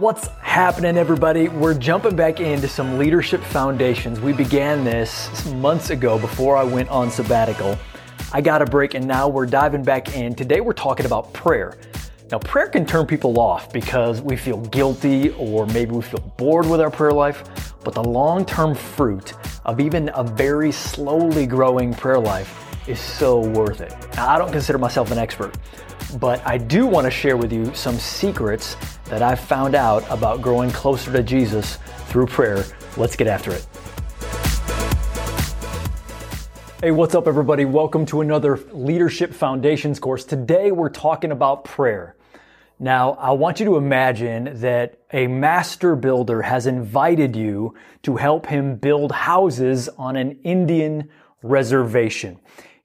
What's happening, everybody? We're jumping back into some leadership foundations. We began this months ago before I went on sabbatical. I got a break and now we're diving back in. Today we're talking about prayer. Now, prayer can turn people off because we feel guilty or maybe we feel bored with our prayer life, but the long term fruit of even a very slowly growing prayer life is so worth it. Now, I don't consider myself an expert, but I do want to share with you some secrets that I've found out about growing closer to Jesus through prayer. Let's get after it. Hey, what's up, everybody? Welcome to another Leadership Foundations course. Today, we're talking about prayer. Now, I want you to imagine that a master builder has invited you to help him build houses on an Indian reservation.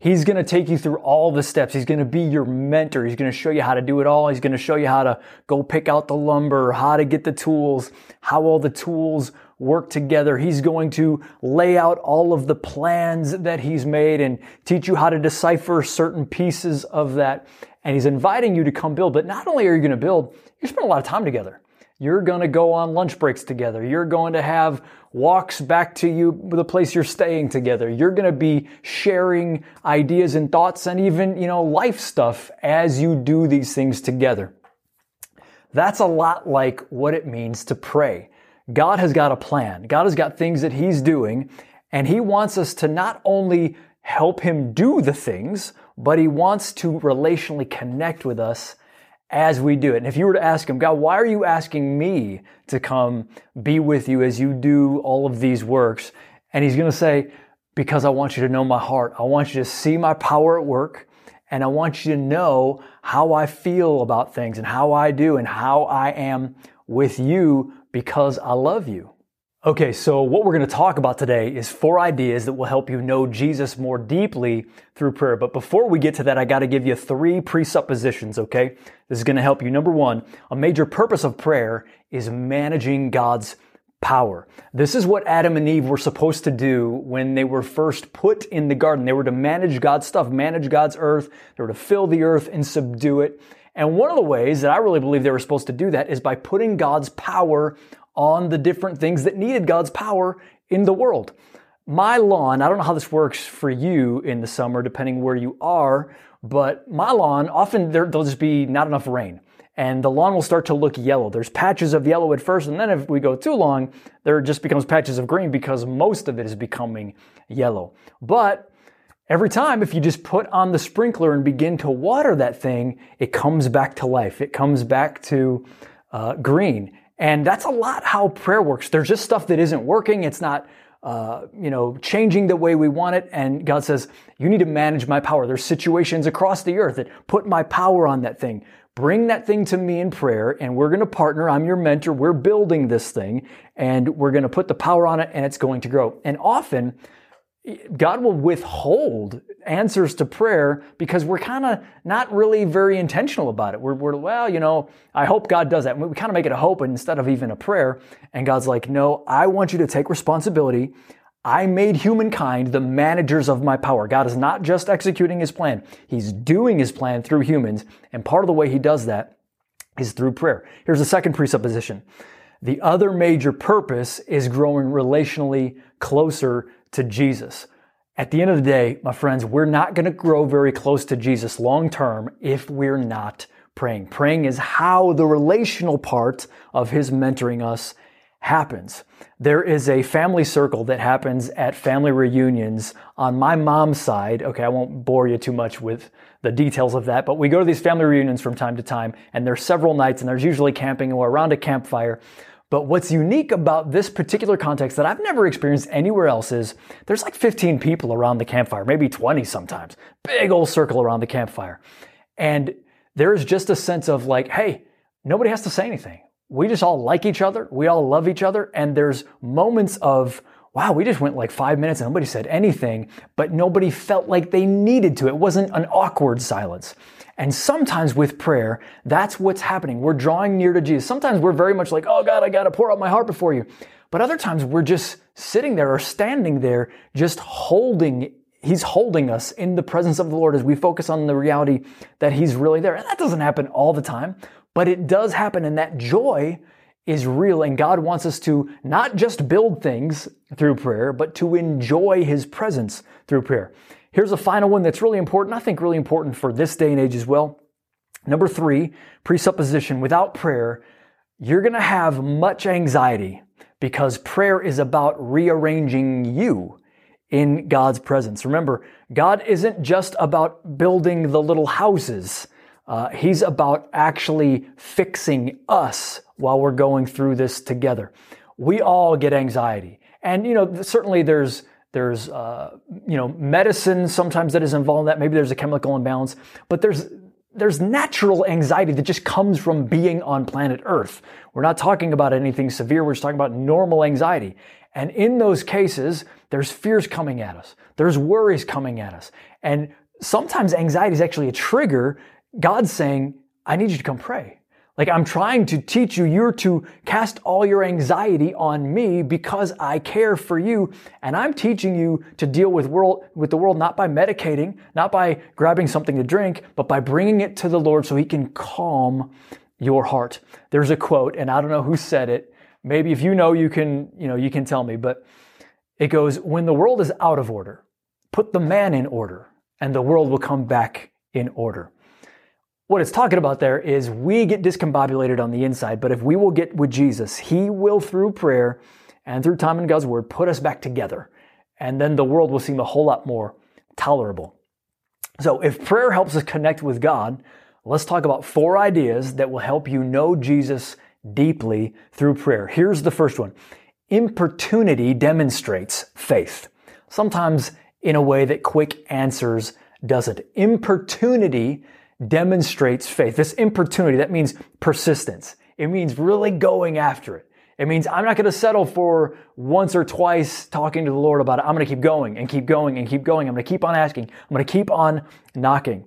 He's going to take you through all the steps. He's going to be your mentor. He's going to show you how to do it all. He's going to show you how to go pick out the lumber, how to get the tools, how all the tools work together. He's going to lay out all of the plans that he's made and teach you how to decipher certain pieces of that. And he's inviting you to come build. But not only are you going to build, you spend a lot of time together. You're going to go on lunch breaks together. You're going to have walks back to you, the place you're staying together. You're going to be sharing ideas and thoughts and even, you know, life stuff as you do these things together. That's a lot like what it means to pray. God has got a plan. God has got things that He's doing, and He wants us to not only help Him do the things, but He wants to relationally connect with us as we do it. And if you were to ask him, God, why are you asking me to come be with you as you do all of these works? And he's going to say, because I want you to know my heart. I want you to see my power at work. And I want you to know how I feel about things and how I do and how I am with you because I love you. Okay, so what we're going to talk about today is four ideas that will help you know Jesus more deeply through prayer. But before we get to that, I got to give you three presuppositions, okay? This is going to help you. Number one, a major purpose of prayer is managing God's power. This is what Adam and Eve were supposed to do when they were first put in the garden. They were to manage God's stuff, manage God's earth. They were to fill the earth and subdue it. And one of the ways that I really believe they were supposed to do that is by putting God's power on the different things that needed God's power in the world. My lawn, I don't know how this works for you in the summer, depending where you are, but my lawn, often there, there'll just be not enough rain and the lawn will start to look yellow. There's patches of yellow at first, and then if we go too long, there just becomes patches of green because most of it is becoming yellow. But every time, if you just put on the sprinkler and begin to water that thing, it comes back to life. It comes back to uh, green. And that's a lot how prayer works. There's just stuff that isn't working. It's not, uh, you know, changing the way we want it. And God says, you need to manage my power. There's situations across the earth that put my power on that thing. Bring that thing to me in prayer and we're going to partner. I'm your mentor. We're building this thing and we're going to put the power on it and it's going to grow. And often God will withhold answers to prayer because we're kind of not really very intentional about it. We're, we're, well, you know, I hope God does that. We kind of make it a hope instead of even a prayer. And God's like, no, I want you to take responsibility. I made humankind the managers of my power. God is not just executing his plan. He's doing his plan through humans. And part of the way he does that is through prayer. Here's the second presupposition. The other major purpose is growing relationally closer to Jesus. At the end of the day, my friends, we're not going to grow very close to Jesus long term if we're not praying. Praying is how the relational part of His mentoring us happens. There is a family circle that happens at family reunions on my mom's side. Okay, I won't bore you too much with the details of that, but we go to these family reunions from time to time, and there's several nights, and there's usually camping or around a campfire. But what's unique about this particular context that I've never experienced anywhere else is there's like 15 people around the campfire, maybe 20 sometimes. Big old circle around the campfire. And there's just a sense of like, hey, nobody has to say anything. We just all like each other. We all love each other. And there's moments of, wow, we just went like five minutes and nobody said anything, but nobody felt like they needed to. It wasn't an awkward silence. And sometimes with prayer, that's what's happening. We're drawing near to Jesus. Sometimes we're very much like, oh God, I got to pour out my heart before you. But other times we're just sitting there or standing there, just holding, He's holding us in the presence of the Lord as we focus on the reality that He's really there. And that doesn't happen all the time, but it does happen. And that joy is real and God wants us to not just build things through prayer, but to enjoy His presence through prayer. Here's a final one that's really important, I think really important for this day and age as well. Number three, presupposition. Without prayer, you're going to have much anxiety because prayer is about rearranging you in God's presence. Remember, God isn't just about building the little houses. Uh, he's about actually fixing us while we're going through this together. We all get anxiety. And, you know, certainly there's, there's, uh, you know, medicine sometimes that is involved in that. Maybe there's a chemical imbalance, but there's, there's natural anxiety that just comes from being on planet Earth. We're not talking about anything severe. We're just talking about normal anxiety. And in those cases, there's fears coming at us. There's worries coming at us. And sometimes anxiety is actually a trigger. God's saying, I need you to come pray. Like I'm trying to teach you, you're to cast all your anxiety on me because I care for you. And I'm teaching you to deal with world, with the world, not by medicating, not by grabbing something to drink, but by bringing it to the Lord so he can calm your heart. There's a quote, and I don't know who said it. Maybe if you know, you can, you know, you can tell me, but it goes, when the world is out of order, put the man in order and the world will come back in order what it's talking about there is we get discombobulated on the inside, but if we will get with Jesus, He will, through prayer and through time in God's Word, put us back together. And then the world will seem a whole lot more tolerable. So if prayer helps us connect with God, let's talk about four ideas that will help you know Jesus deeply through prayer. Here's the first one. Importunity demonstrates faith. Sometimes in a way that quick answers doesn't. Importunity demonstrates faith. This importunity, that means persistence. It means really going after it. It means I'm not going to settle for once or twice talking to the Lord about it. I'm going to keep going and keep going and keep going. I'm going to keep on asking. I'm going to keep on knocking.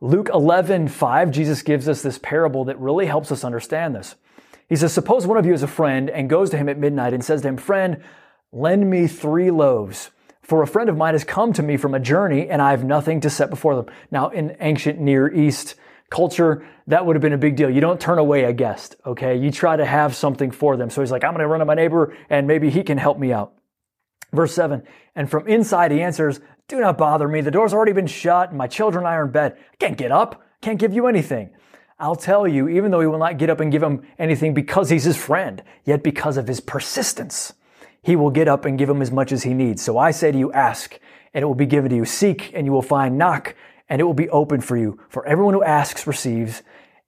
Luke 11, 5, Jesus gives us this parable that really helps us understand this. He says, Suppose one of you is a friend and goes to him at midnight and says to him, Friend, lend me three loaves for a friend of mine has come to me from a journey and I have nothing to set before them. Now, in ancient Near East culture, that would have been a big deal. You don't turn away a guest, okay? You try to have something for them. So he's like, I'm going to run to my neighbor and maybe he can help me out. Verse 7 And from inside he answers, Do not bother me. The door's already been shut and my children and I are in bed. I can't get up, can't give you anything. I'll tell you, even though he will not get up and give him anything because he's his friend, yet because of his persistence he will get up and give him as much as he needs. So I say to you, ask, and it will be given to you. Seek, and you will find. Knock, and it will be open for you. For everyone who asks receives.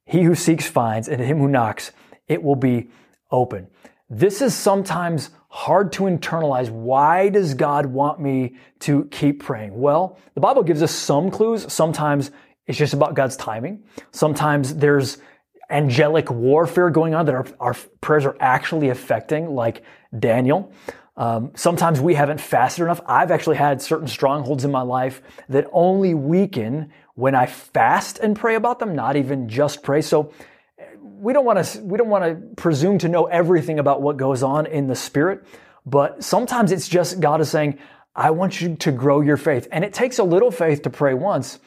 He who seeks finds, and to him who knocks, it will be open. This is sometimes hard to internalize. Why does God want me to keep praying? Well, the Bible gives us some clues. Sometimes it's just about God's timing. Sometimes there's angelic warfare going on that our, our prayers are actually affecting, like Daniel. Um, sometimes we haven't fasted enough. I've actually had certain strongholds in my life that only weaken when I fast and pray about them, not even just pray. So we don't want to we don't want to presume to know everything about what goes on in the spirit, but sometimes it's just God is saying, "I want you to grow your faith." And it takes a little faith to pray once,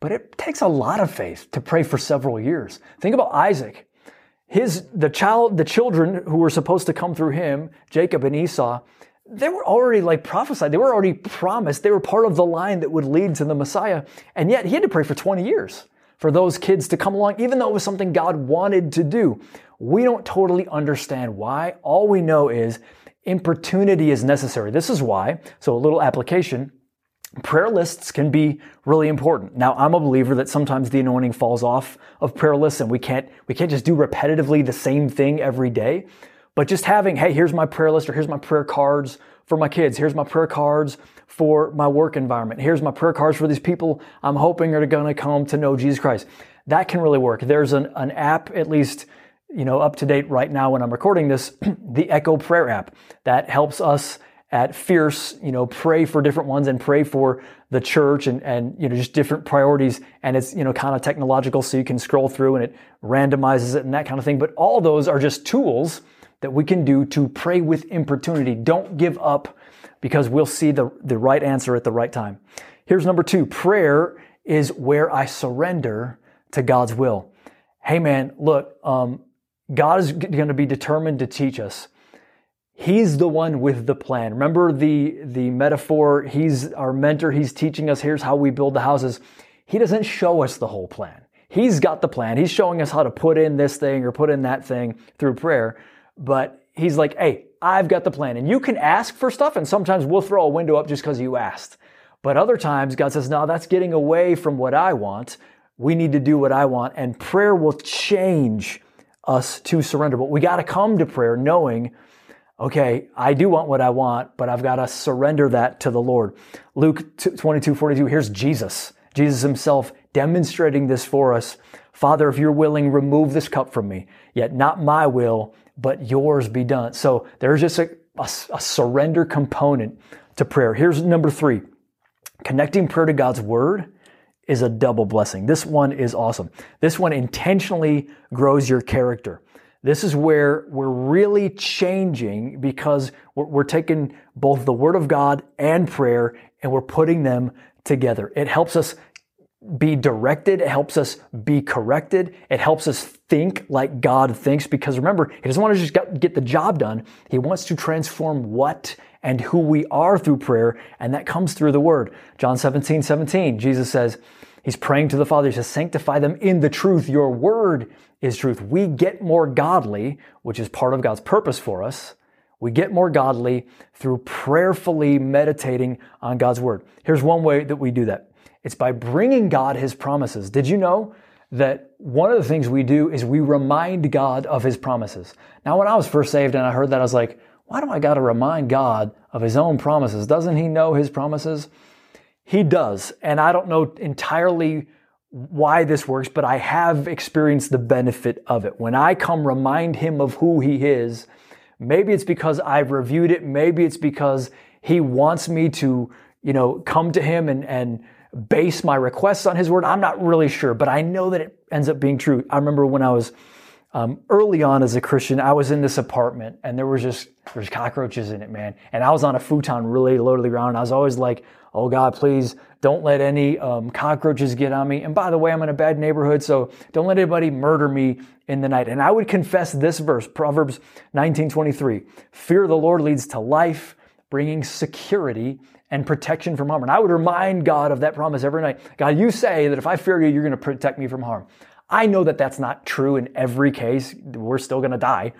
but it takes a lot of faith to pray for several years. Think about Isaac. His the child the children who were supposed to come through him jacob and esau they were already like prophesied. They were already promised. They were part of the line that would lead to the messiah. And yet he had to pray for 20 years for those kids to come along even though it was something god wanted to do. We don't totally understand why. All we know is importunity is necessary. This is why. So a little application prayer lists can be really important. Now, I'm a believer that sometimes the anointing falls off of prayer lists and we can't, we can't just do repetitively the same thing every day. But just having, hey, here's my prayer list or here's my prayer cards for my kids. Here's my prayer cards for my work environment. Here's my prayer cards for these people I'm hoping are going to come to know Jesus Christ. That can really work. There's an, an app, at least, you know, up to date right now when I'm recording this, the Echo Prayer app that helps us at Fierce, you know, pray for different ones and pray for the church and, and, you know, just different priorities. And it's, you know, kind of technological. So you can scroll through and it randomizes it and that kind of thing. But all those are just tools that we can do to pray with importunity. Don't give up because we'll see the, the right answer at the right time. Here's number two. Prayer is where I surrender to God's will. Hey man, look, um, God is going to be determined to teach us. He's the one with the plan. Remember the, the metaphor? He's our mentor. He's teaching us. Here's how we build the houses. He doesn't show us the whole plan. He's got the plan. He's showing us how to put in this thing or put in that thing through prayer. But he's like, hey, I've got the plan. And you can ask for stuff, and sometimes we'll throw a window up just because you asked. But other times, God says, no, that's getting away from what I want. We need to do what I want. And prayer will change us to surrender. But we got to come to prayer knowing, okay, I do want what I want, but I've got to surrender that to the Lord. Luke 22, 42, here's Jesus. Jesus himself demonstrating this for us. Father, if you're willing, remove this cup from me. Yet not my will, but yours be done. So there's just a, a, a surrender component to prayer. Here's number three. Connecting prayer to God's word is a double blessing. This one is awesome. This one intentionally grows your character. This is where we're really changing because we're, we're, taking both the Word of God and prayer and we're putting them together. It helps us be directed. It helps us be corrected. It helps us think like God thinks because remember, He doesn't want to just get the job done. He wants to transform what and who we are through prayer, and that comes through the Word. John 17, 17, Jesus says, He's praying to the Father. He says, Sanctify them in the truth. Your Word is truth. We get more godly, which is part of God's purpose for us. We get more godly through prayerfully meditating on God's Word. Here's one way that we do that it's by bringing God His promises. Did you know that one of the things we do is we remind God of His promises? Now, when I was first saved and I heard that, I was like, why do I got to remind God of His own promises? Doesn't He know His promises? He does. And I don't know entirely why this works, but I have experienced the benefit of it. When I come remind Him of who He is, maybe it's because I've reviewed it, maybe it's because He wants me to, you know, come to Him and, and, base my requests on his word. I'm not really sure, but I know that it ends up being true. I remember when I was um, early on as a Christian, I was in this apartment and there was just there's cockroaches in it, man. And I was on a futon really low to the ground. I was always like, "Oh God, please don't let any um, cockroaches get on me." And by the way, I'm in a bad neighborhood, so don't let anybody murder me in the night. And I would confess this verse, Proverbs 19:23: "Fear of the Lord leads to life, bringing security and protection from harm. And I would remind God of that promise every night. God, you say that if I fear you, you're going to protect me from harm. I know that that's not true in every case. We're still going to die.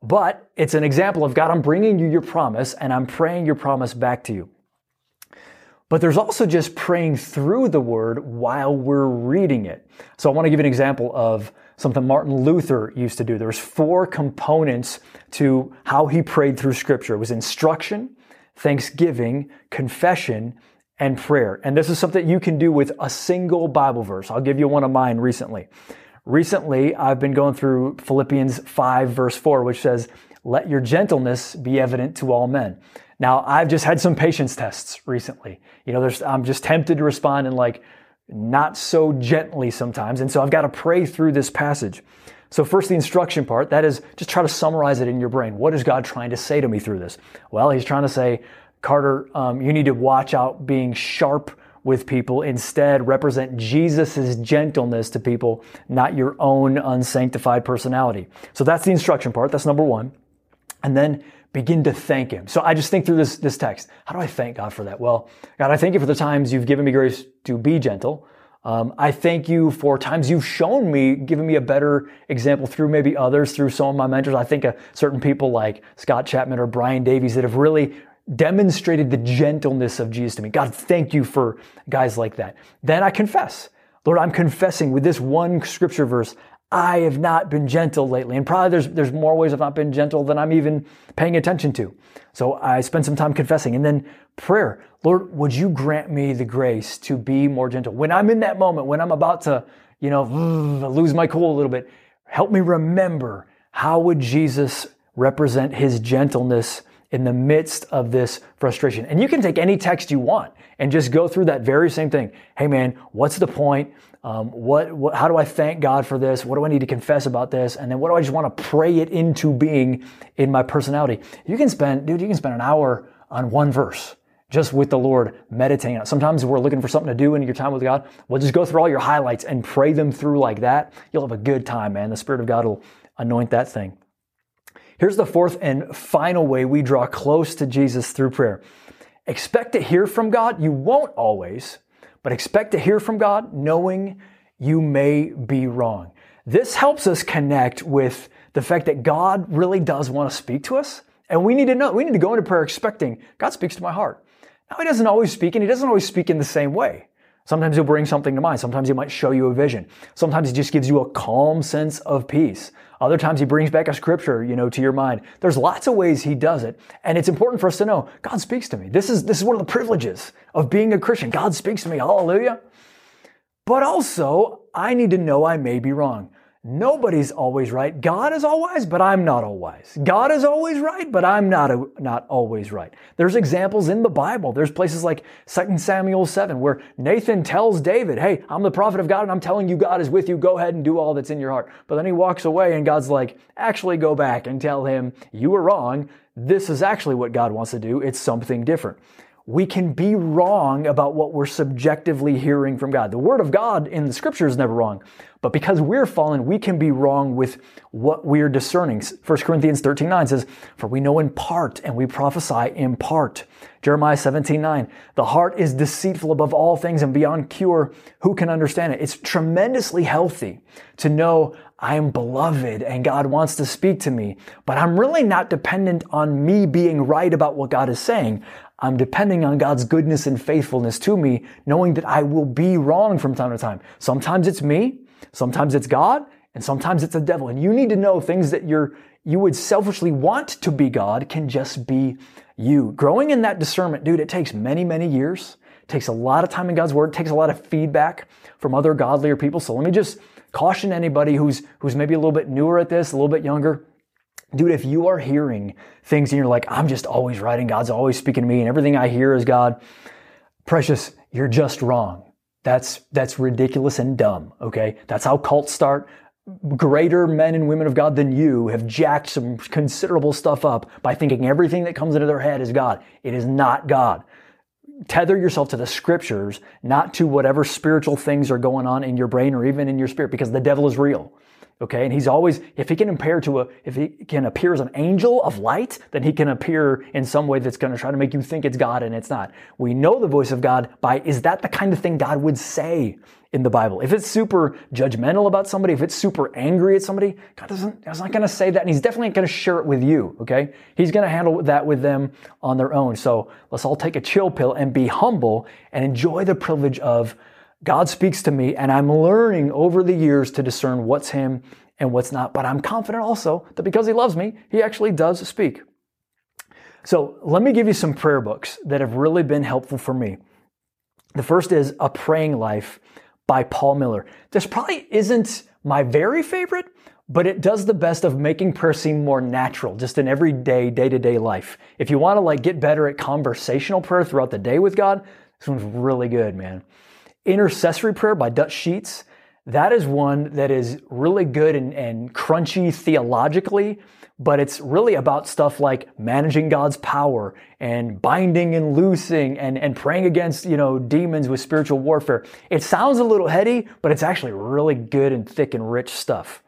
But it's an example of God, I'm bringing you your promise and I'm praying your promise back to you. But there's also just praying through the word while we're reading it. So I want to give an example of something Martin Luther used to do. There's four components to how he prayed through scripture. It was instruction, thanksgiving, confession, and prayer. And this is something you can do with a single Bible verse. I'll give you one of mine recently. Recently, I've been going through Philippians 5 verse 4, which says, let your gentleness be evident to all men. Now, I've just had some patience tests recently. You know, there's I'm just tempted to respond in like not so gently sometimes. And so I've got to pray through this passage. So first, the instruction part, that is just try to summarize it in your brain. What is God trying to say to me through this? Well, he's trying to say, Carter, um, you need to watch out being sharp with people. Instead, represent Jesus' gentleness to people, not your own unsanctified personality. So that's the instruction part. That's number one. And then begin to thank him. So I just think through this, this text. How do I thank God for that? Well, God, I thank you for the times you've given me grace to be gentle. Um, I thank you for times you've shown me, given me a better example through maybe others, through some of my mentors. I think of certain people like Scott Chapman or Brian Davies that have really demonstrated the gentleness of Jesus to me. God, thank you for guys like that. Then I confess. Lord, I'm confessing with this one scripture verse, I have not been gentle lately. And probably there's, there's more ways I've not been gentle than I'm even paying attention to. So I spend some time confessing and then prayer. Lord, would you grant me the grace to be more gentle? When I'm in that moment, when I'm about to, you know, lose my cool a little bit, help me remember how would Jesus represent his gentleness in the midst of this frustration. And you can take any text you want and just go through that very same thing. Hey man, what's the point? Um, what, what, how do I thank God for this? What do I need to confess about this? And then what do I just want to pray it into being in my personality? You can spend, dude, you can spend an hour on one verse just with the Lord, meditating on it. Sometimes we're looking for something to do in your time with God. Well, just go through all your highlights and pray them through like that. You'll have a good time, man. The Spirit of God will anoint that thing. Here's the fourth and final way we draw close to Jesus through prayer. Expect to hear from God. You won't always, but expect to hear from God knowing you may be wrong. This helps us connect with the fact that God really does want to speak to us. And we need to know, we need to go into prayer expecting God speaks to my heart. Now, He doesn't always speak, and He doesn't always speak in the same way. Sometimes He'll bring something to mind. Sometimes He might show you a vision. Sometimes He just gives you a calm sense of peace. Other times He brings back a scripture, you know, to your mind. There's lots of ways He does it. And it's important for us to know God speaks to me. This is, this is one of the privileges of being a Christian. God speaks to me. Hallelujah. But also, I need to know I may be wrong. Nobody's always right. God is always, but I'm not always. God is always right, but I'm not, a, not always right. There's examples in the Bible. There's places like 2 Samuel 7 where Nathan tells David, Hey, I'm the prophet of God and I'm telling you God is with you. Go ahead and do all that's in your heart. But then he walks away and God's like, actually go back and tell him you were wrong. This is actually what God wants to do. It's something different we can be wrong about what we're subjectively hearing from God. The Word of God in the Scripture is never wrong, but because we're fallen, we can be wrong with what we're discerning. 1 Corinthians 13 9 says, For we know in part and we prophesy in part. Jeremiah 17 9, the heart is deceitful above all things and beyond cure. Who can understand it? It's tremendously healthy to know I am beloved and God wants to speak to me, but I'm really not dependent on me being right about what God is saying. I'm depending on God's goodness and faithfulness to me, knowing that I will be wrong from time to time. Sometimes it's me, sometimes it's God, and sometimes it's the devil. And you need to know things that you're, you would selfishly want to be God can just be you. Growing in that discernment, dude, it takes many, many years. It takes a lot of time in God's word. It takes a lot of feedback from other godlier people. So let me just caution anybody who's, who's maybe a little bit newer at this, a little bit younger. Dude, if you are hearing things and you're like, I'm just always writing, God's always speaking to me, and everything I hear is God, precious, you're just wrong. That's, that's ridiculous and dumb, okay? That's how cults start. Greater men and women of God than you have jacked some considerable stuff up by thinking everything that comes into their head is God. It is not God. Tether yourself to the scriptures, not to whatever spiritual things are going on in your brain or even in your spirit, because the devil is real. Okay. And he's always, if he can appear to a, if he can appear as an angel of light, then he can appear in some way that's going to try to make you think it's God and it's not. We know the voice of God by, is that the kind of thing God would say in the Bible? If it's super judgmental about somebody, if it's super angry at somebody, God doesn't, God's not going to say that. And he's definitely going to share it with you. Okay. He's going to handle that with them on their own. So let's all take a chill pill and be humble and enjoy the privilege of God speaks to me and I'm learning over the years to discern what's Him and what's not. But I'm confident also that because He loves me, He actually does speak. So let me give you some prayer books that have really been helpful for me. The first is A Praying Life by Paul Miller. This probably isn't my very favorite, but it does the best of making prayer seem more natural, just in everyday, day-to-day life. If you want to like get better at conversational prayer throughout the day with God, this one's really good, man. Intercessory prayer by Dutch Sheets. That is one that is really good and, and crunchy theologically, but it's really about stuff like managing God's power and binding and loosing and, and praying against, you know, demons with spiritual warfare. It sounds a little heady, but it's actually really good and thick and rich stuff.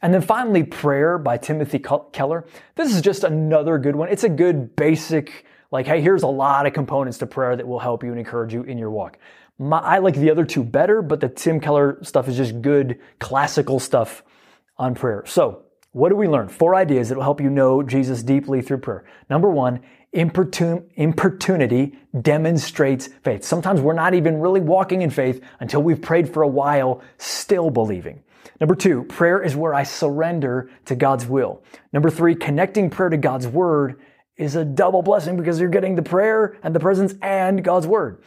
And then finally, Prayer by Timothy Keller. This is just another good one. It's a good basic, like, hey, here's a lot of components to prayer that will help you and encourage you in your walk. My, I like the other two better, but the Tim Keller stuff is just good classical stuff on prayer. So, what do we learn? Four ideas that will help you know Jesus deeply through prayer. Number one, importun- importunity demonstrates faith. Sometimes we're not even really walking in faith until we've prayed for a while, still believing. Number two, prayer is where I surrender to God's will. Number three, connecting prayer to God's word is a double blessing because you're getting the prayer and the presence and God's word.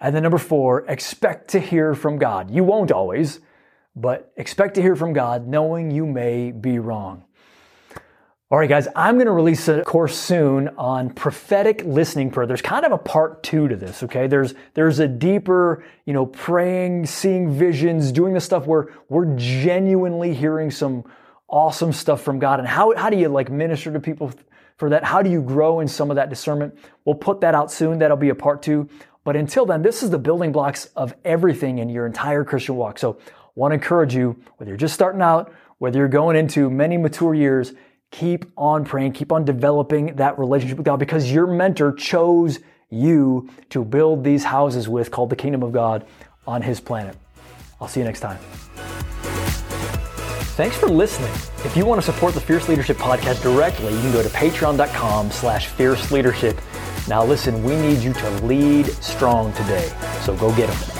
And then number four, expect to hear from God. You won't always, but expect to hear from God knowing you may be wrong. All right, guys, I'm going to release a course soon on prophetic listening prayer. There's kind of a part two to this, okay? There's, there's a deeper, you know, praying, seeing visions, doing the stuff where we're genuinely hearing some awesome stuff from God. And how, how do you like minister to people for that? How do you grow in some of that discernment? We'll put that out soon. That'll be a part two. But until then, this is the building blocks of everything in your entire Christian walk. So I want to encourage you, whether you're just starting out whether you're going into many mature years, keep on praying, keep on developing that relationship with God because your mentor chose you to build these houses with called the kingdom of God on his planet. I'll see you next time. Thanks for listening. If you want to support the Fierce Leadership Podcast directly, you can go to patreon.com slash fierce leadership. Now listen, we need you to lead strong today. So go get them.